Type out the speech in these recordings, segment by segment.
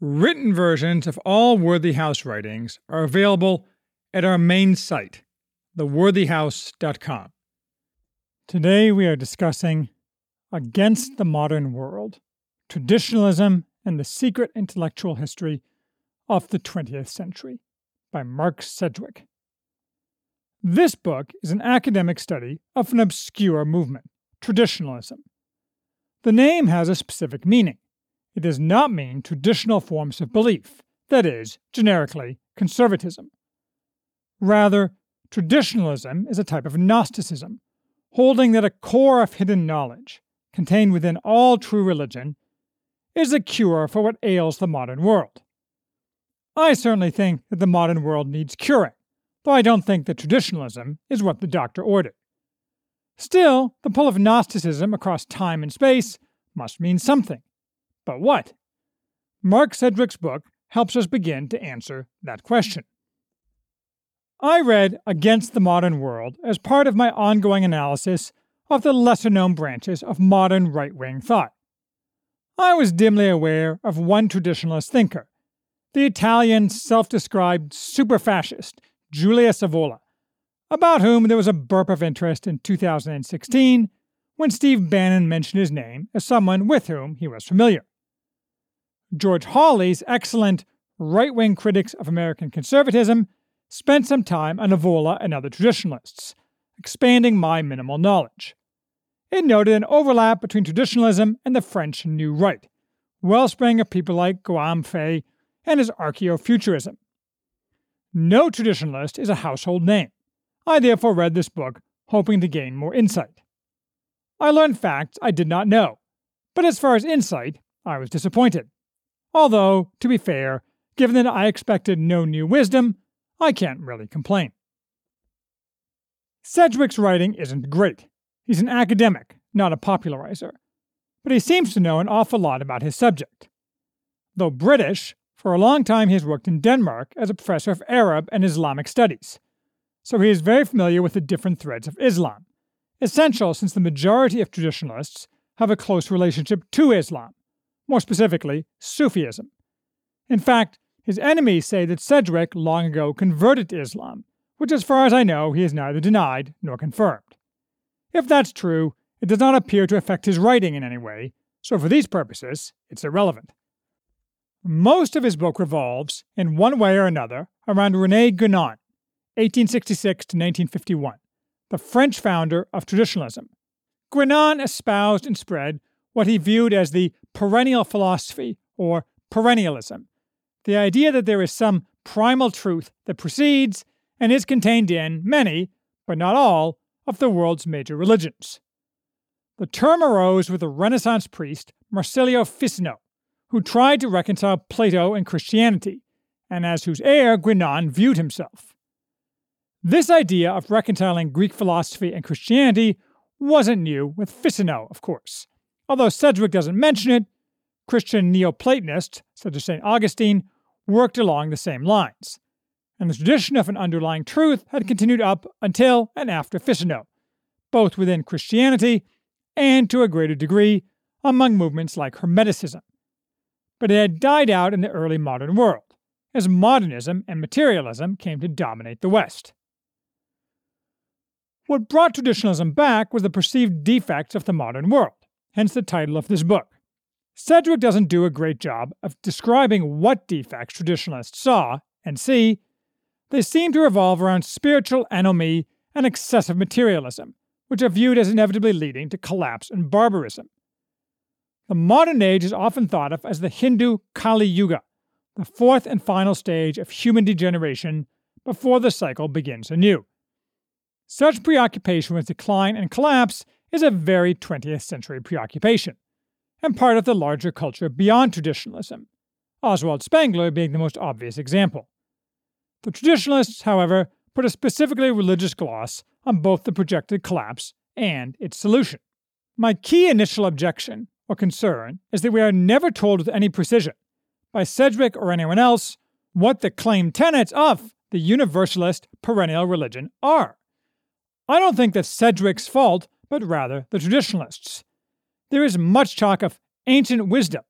Written versions of all Worthy House writings are available at our main site, theworthyhouse.com. Today we are discussing Against the Modern World Traditionalism and the Secret Intellectual History of the 20th Century by Mark Sedgwick. This book is an academic study of an obscure movement, traditionalism. The name has a specific meaning. It does not mean traditional forms of belief, that is, generically, conservatism. Rather, traditionalism is a type of Gnosticism, holding that a core of hidden knowledge, contained within all true religion, is a cure for what ails the modern world. I certainly think that the modern world needs curing, though I don't think that traditionalism is what the doctor ordered. Still, the pull of Gnosticism across time and space must mean something. But what? Mark Sedgwick's book helps us begin to answer that question. I read Against the Modern World as part of my ongoing analysis of the lesser known branches of modern right wing thought. I was dimly aware of one traditionalist thinker, the Italian self described super fascist Julius Evola, about whom there was a burp of interest in 2016 when Steve Bannon mentioned his name as someone with whom he was familiar. George Hawley's excellent right wing critics of American conservatism spent some time on Evola and other traditionalists, expanding my minimal knowledge. It noted an overlap between traditionalism and the French New Right, wellspring of people like Guillaume Faye and his archaeofuturism. No traditionalist is a household name. I therefore read this book hoping to gain more insight. I learned facts I did not know, but as far as insight, I was disappointed. Although, to be fair, given that I expected no new wisdom, I can't really complain. Sedgwick's writing isn't great. He's an academic, not a popularizer. But he seems to know an awful lot about his subject. Though British, for a long time he has worked in Denmark as a professor of Arab and Islamic studies, so he is very familiar with the different threads of Islam, essential since the majority of traditionalists have a close relationship to Islam, more specifically, Sufism. In fact, his enemies say that Sedgwick long ago converted to Islam, which, as far as I know, he has neither denied nor confirmed. If that's true, it does not appear to affect his writing in any way, so for these purposes, it's irrelevant. Most of his book revolves, in one way or another, around Rene Guénon, 1866 to 1951, the French founder of traditionalism. Guénon espoused and spread what he viewed as the perennial philosophy, or perennialism, the idea that there is some primal truth that precedes and is contained in many, but not all, of the world's major religions. The term arose with the Renaissance priest Marsilio Ficino, who tried to reconcile Plato and Christianity, and as whose heir Guénon viewed himself. This idea of reconciling Greek philosophy and Christianity wasn't new with Ficino, of course. Although Sedgwick doesn't mention it, Christian Neoplatonists, such as St. Augustine, worked along the same lines, and the tradition of an underlying truth had continued up until and after Ficino, both within Christianity and to a greater degree among movements like Hermeticism. But it had died out in the early modern world, as modernism and materialism came to dominate the West. What brought traditionalism back was the perceived defects of the modern world hence the title of this book. Sedgwick doesn't do a great job of describing what defects traditionalists saw and see. They seem to revolve around spiritual anomie and excessive materialism, which are viewed as inevitably leading to collapse and barbarism. The modern age is often thought of as the Hindu Kali Yuga, the fourth and final stage of human degeneration before the cycle begins anew. Such preoccupation with decline and collapse is a very 20th century preoccupation, and part of the larger culture beyond traditionalism, Oswald Spengler being the most obvious example. The traditionalists, however, put a specifically religious gloss on both the projected collapse and its solution. My key initial objection or concern is that we are never told with any precision, by Sedgwick or anyone else, what the claimed tenets of the universalist perennial religion are. I don't think that's Sedgwick's fault, but rather the traditionalists. There is much talk of ancient wisdom,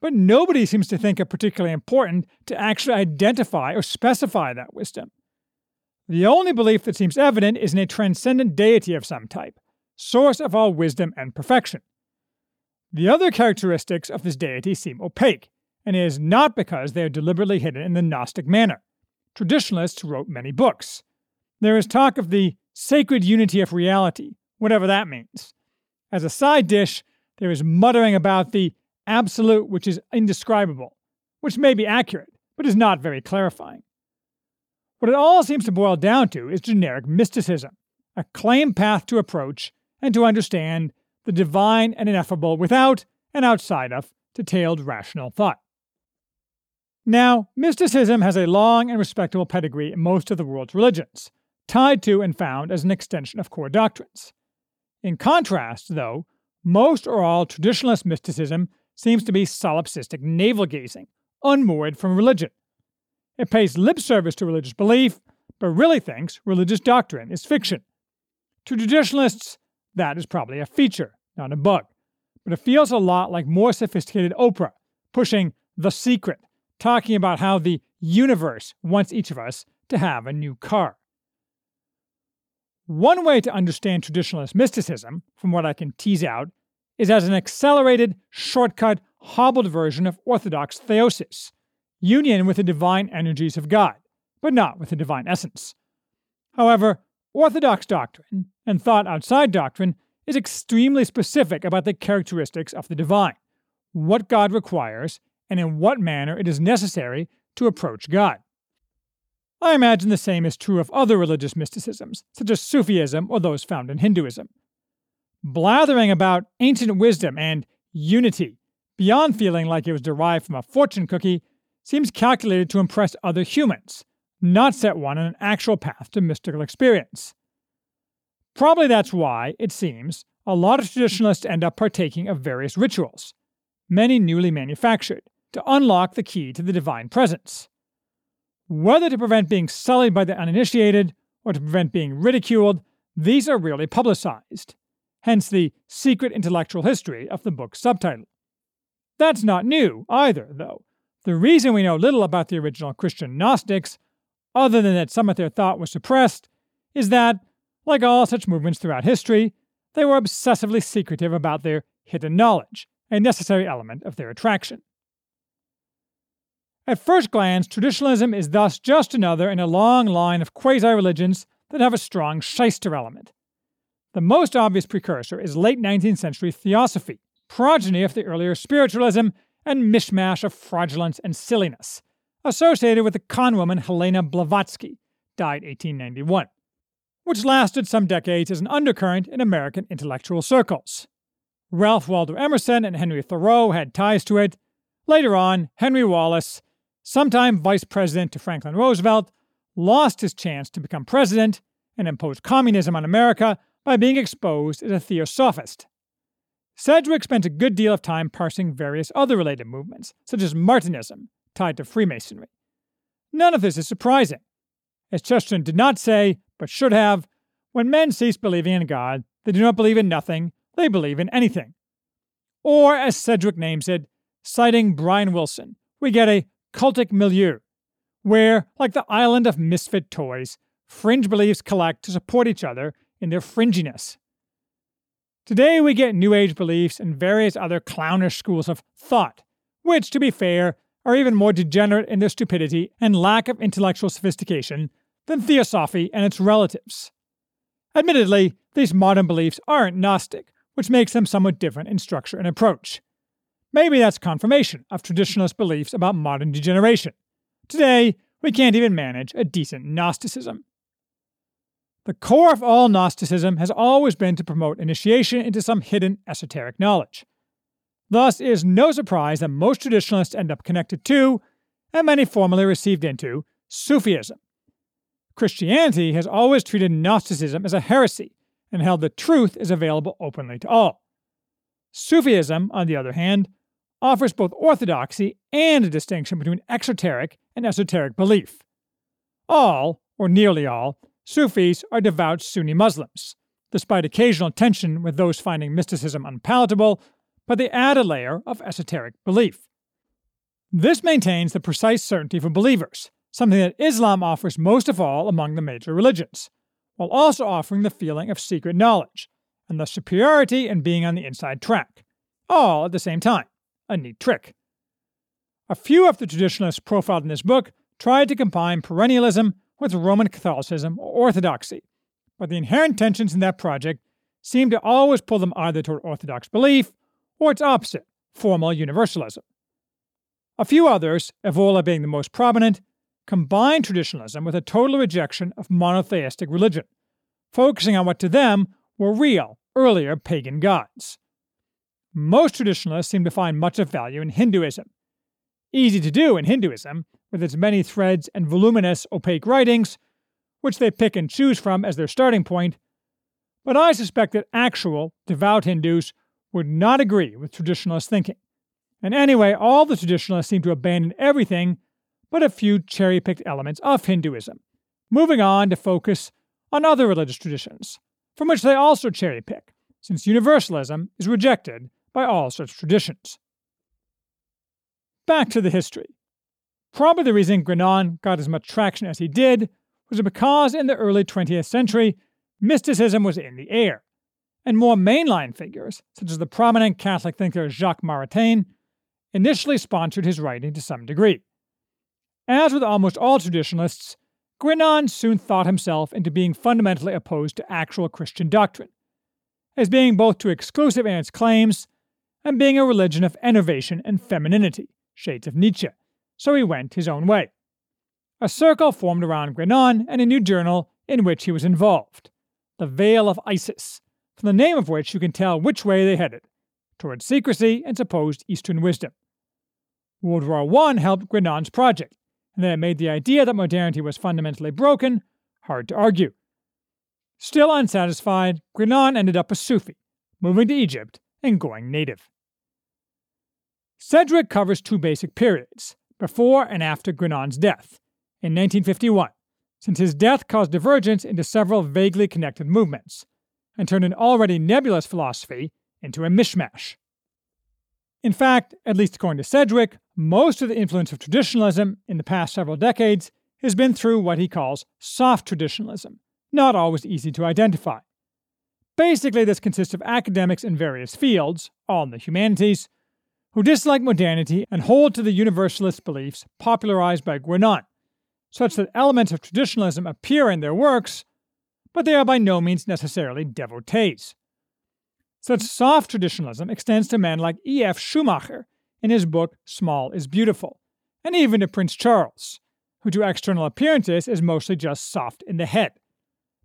but nobody seems to think it particularly important to actually identify or specify that wisdom. The only belief that seems evident is in a transcendent deity of some type, source of all wisdom and perfection. The other characteristics of this deity seem opaque, and it is not because they are deliberately hidden in the Gnostic manner. Traditionalists wrote many books. There is talk of the sacred unity of reality, whatever that means. As a side dish, there is muttering about the absolute which is indescribable, which may be accurate, but is not very clarifying. What it all seems to boil down to is generic mysticism, a claim path to approach and to understand the divine and ineffable without and outside of detailed rational thought. Now, mysticism has a long and respectable pedigree in most of the world's religions, tied to and found as an extension of core doctrines. In contrast, though, most or all traditionalist mysticism seems to be solipsistic navel gazing, unmoored from religion. It pays lip service to religious belief, but really thinks religious doctrine is fiction. To traditionalists, that is probably a feature, not a bug, but it feels a lot like more sophisticated Oprah, pushing the secret, talking about how the universe wants each of us to have a new car. One way to understand traditionalist mysticism, from what I can tease out, is as an accelerated, shortcut, hobbled version of Orthodox theosis, union with the divine energies of God, but not with the divine essence. However, Orthodox doctrine, and thought outside doctrine, is extremely specific about the characteristics of the divine, what God requires, and in what manner it is necessary to approach God. I imagine the same is true of other religious mysticisms, such as Sufism or those found in Hinduism. Blathering about ancient wisdom and unity, beyond feeling like it was derived from a fortune cookie, seems calculated to impress other humans, not set one on an actual path to mystical experience. Probably that's why, it seems, a lot of traditionalists end up partaking of various rituals, many newly manufactured, to unlock the key to the divine presence. Whether to prevent being sullied by the uninitiated or to prevent being ridiculed, these are rarely publicized, hence the secret intellectual history of the book's subtitle. That's not new, either, though. The reason we know little about the original Christian Gnostics, other than that some of their thought was suppressed, is that, like all such movements throughout history, they were obsessively secretive about their hidden knowledge, a necessary element of their attraction. At first glance, traditionalism is thus just another in a long line of quasi religions that have a strong shyster element. The most obvious precursor is late 19th century theosophy, progeny of the earlier spiritualism and mishmash of fraudulence and silliness, associated with the conwoman Helena Blavatsky, died 1891, which lasted some decades as an undercurrent in American intellectual circles. Ralph Waldo Emerson and Henry Thoreau had ties to it. Later on, Henry Wallace sometime vice president to Franklin Roosevelt, lost his chance to become president and impose communism on America by being exposed as a theosophist. Sedgwick spent a good deal of time parsing various other related movements, such as Martinism, tied to Freemasonry. None of this is surprising. As Chesterton did not say, but should have, when men cease believing in God, they do not believe in nothing, they believe in anything. Or, as Sedgwick names it, citing Bryan Wilson, we get a cultic milieu, where, like the island of misfit toys, fringe beliefs collect to support each other in their fringiness. Today, we get New Age beliefs and various other clownish schools of thought, which, to be fair, are even more degenerate in their stupidity and lack of intellectual sophistication than theosophy and its relatives. Admittedly, these modern beliefs aren't Gnostic, which makes them somewhat different in structure and approach. Maybe that's confirmation of traditionalist beliefs about modern degeneration. Today, we can't even manage a decent Gnosticism. The core of all Gnosticism has always been to promote initiation into some hidden esoteric knowledge. Thus, it is no surprise that most traditionalists end up connected to, and many formally received into, Sufism, Christianity has always treated Gnosticism as a heresy and held that truth is available openly to all. Sufism, on the other hand, offers both orthodoxy and a distinction between exoteric and esoteric belief. All, or nearly all, Sufis are devout Sunni Muslims, despite occasional tension with those finding mysticism unpalatable, but they add a layer of esoteric belief. This maintains the precise certainty for believers, something that Islam offers most of all among the major religions, while also offering the feeling of secret knowledge and the superiority in being on the inside track, all at the same time. A neat trick. A few of the traditionalists profiled in this book tried to combine perennialism with Roman Catholicism or Orthodoxy, but the inherent tensions in that project seem to always pull them either toward Orthodox belief or its opposite, formal universalism. A few others, Evola being the most prominent, combine traditionalism with a total rejection of monotheistic religion, focusing on what to them were real, earlier pagan gods. Most traditionalists seem to find much of value in Hinduism. Easy to do in Hinduism, with its many threads and voluminous, opaque writings, which they pick and choose from as their starting point, but I suspect that actual, devout Hindus would not agree with traditionalist thinking. And anyway, all the traditionalists seem to abandon everything but a few cherry picked elements of Hinduism, moving on to focus on other religious traditions, from which they also cherry pick, since universalism is rejected by all such traditions. Back to the history. Probably the reason Guénon got as much traction as he did was because in the early 20th century, mysticism was in the air, and more mainline figures, such as the prominent Catholic thinker Jacques Maritain, initially sponsored his writing to some degree. As with almost all traditionalists, Guénon soon thought himself into being fundamentally opposed to actual Christian doctrine, as being both too exclusive in its claims and being a religion of enervation and femininity, shades of Nietzsche, so he went his own way. A circle formed around Guénon and a new journal in which he was involved, the Veil of Isis, from the name of which you can tell which way they headed towards secrecy and supposed Eastern wisdom. World War I helped Guénon's project, and that it made the idea that modernity was fundamentally broken hard to argue. Still unsatisfied, Guénon ended up a Sufi, moving to Egypt and going native. Sedgwick covers two basic periods, before and after Guénon's death, in 1951, since his death caused divergence into several vaguely connected movements, and turned an already nebulous philosophy into a mishmash. In fact, at least according to Sedgwick, most of the influence of traditionalism in the past several decades has been through what he calls soft traditionalism, not always easy to identify. Basically, this consists of academics in various fields, all in the humanities, who dislike modernity and hold to the universalist beliefs popularized by Guénon, such that elements of traditionalism appear in their works, but they are by no means necessarily devotees. Such soft traditionalism extends to men like E.F. Schumacher in his book Small is Beautiful, and even to Prince Charles, who to external appearances is mostly just soft in the head.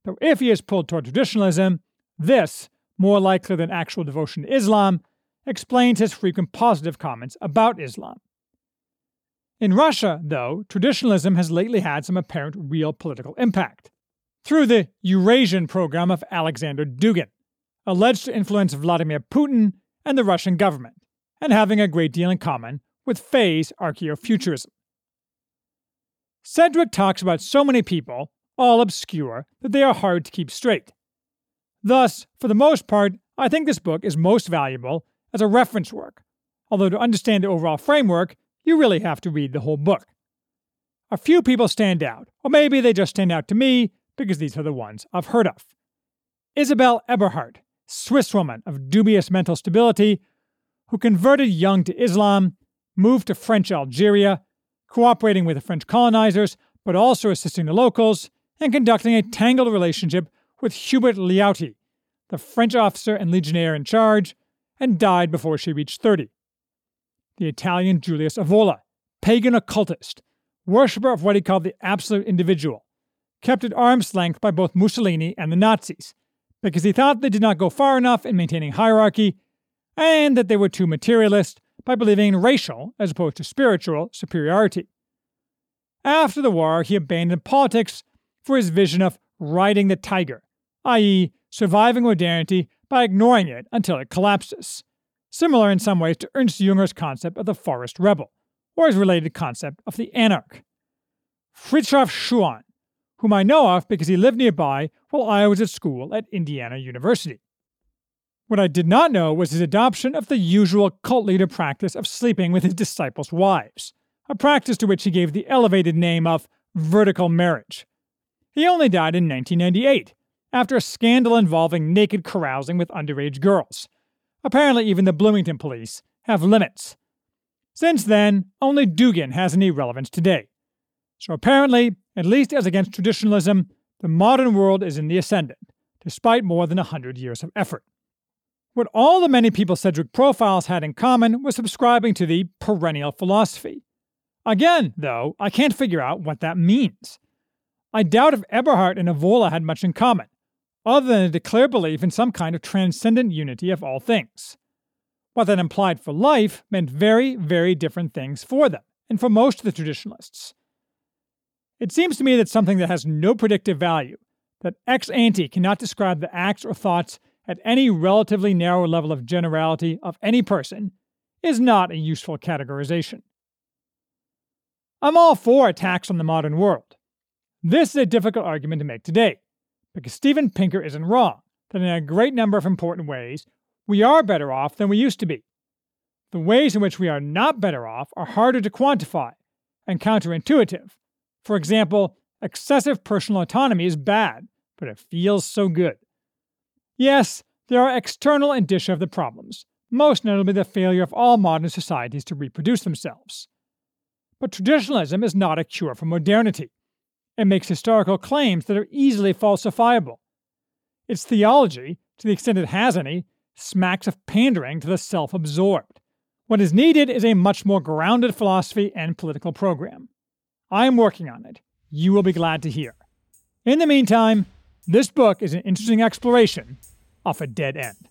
Though if he is pulled toward traditionalism, this, more likely than actual devotion to Islam, explains his frequent positive comments about Islam. In Russia, though, traditionalism has lately had some apparent real political impact. Through the Eurasian program of Alexander Dugin, alleged to influence Vladimir Putin and the Russian government, and having a great deal in common with Faye's archaeofuturism. Sedgwick talks about so many people, all obscure, that they are hard to keep straight. Thus, for the most part, I think this book is most valuable as a reference work, although to understand the overall framework, you really have to read the whole book. A few people stand out, or maybe they just stand out to me because these are the ones I've heard of. Isabelle Eberhardt, Swiss woman of dubious mental stability who converted young to Islam, moved to French Algeria, cooperating with the French colonizers, but also assisting the locals, and conducting a tangled relationship with Hubert Lyautey, the French officer and legionnaire in charge, and died before she reached 30. The Italian Julius Evola, pagan occultist, worshipper of what he called the absolute individual, kept at arm's length by both Mussolini and the Nazis, because he thought they did not go far enough in maintaining hierarchy and that they were too materialist by believing in racial, as opposed to spiritual, superiority. After the war, he abandoned politics for his vision of riding the tiger, i.e., surviving modernity by ignoring it until it collapses, similar in some ways to Ernst Junger's concept of the forest rebel, or his related concept of the anarch. Frithjof Schuon, whom I know of because he lived nearby while I was at school at Indiana University. What I did not know was his adoption of the usual cult leader practice of sleeping with his disciples' wives, a practice to which he gave the elevated name of vertical marriage. He only died in 1998, after a scandal involving naked carousing with underage girls. Apparently, even the Bloomington police have limits. Since then, only Dugin has any relevance today. So apparently, at least as against traditionalism, the modern world is in the ascendant, despite more than a hundred years of effort. What all the many people Sedgwick profiles had in common was subscribing to the perennial philosophy. Again, though, I can't figure out what that means. I doubt if Eberhardt and Evola had much in common, other than a declared belief in some kind of transcendent unity of all things. What that implied for life meant very, very different things for them, and for most of the traditionalists. It seems to me that something that has no predictive value, that ex ante cannot describe the acts or thoughts at any relatively narrow level of generality of any person, is not a useful categorization. I'm all for attacks on the modern world. This is a difficult argument to make today, because Steven Pinker isn't wrong that in a great number of important ways, we are better off than we used to be. The ways in which we are not better off are harder to quantify and counterintuitive. For example, excessive personal autonomy is bad, but it feels so good. Yes, there are external indicia of the problems, most notably the failure of all modern societies to reproduce themselves. But traditionalism is not a cure for modernity. It makes historical claims that are easily falsifiable. Its theology, to the extent it has any, smacks of pandering to the self absorbed. What is needed is a much more grounded philosophy and political program. I am working on it. You will be glad to hear. In the meantime, this book is an interesting exploration of a dead end.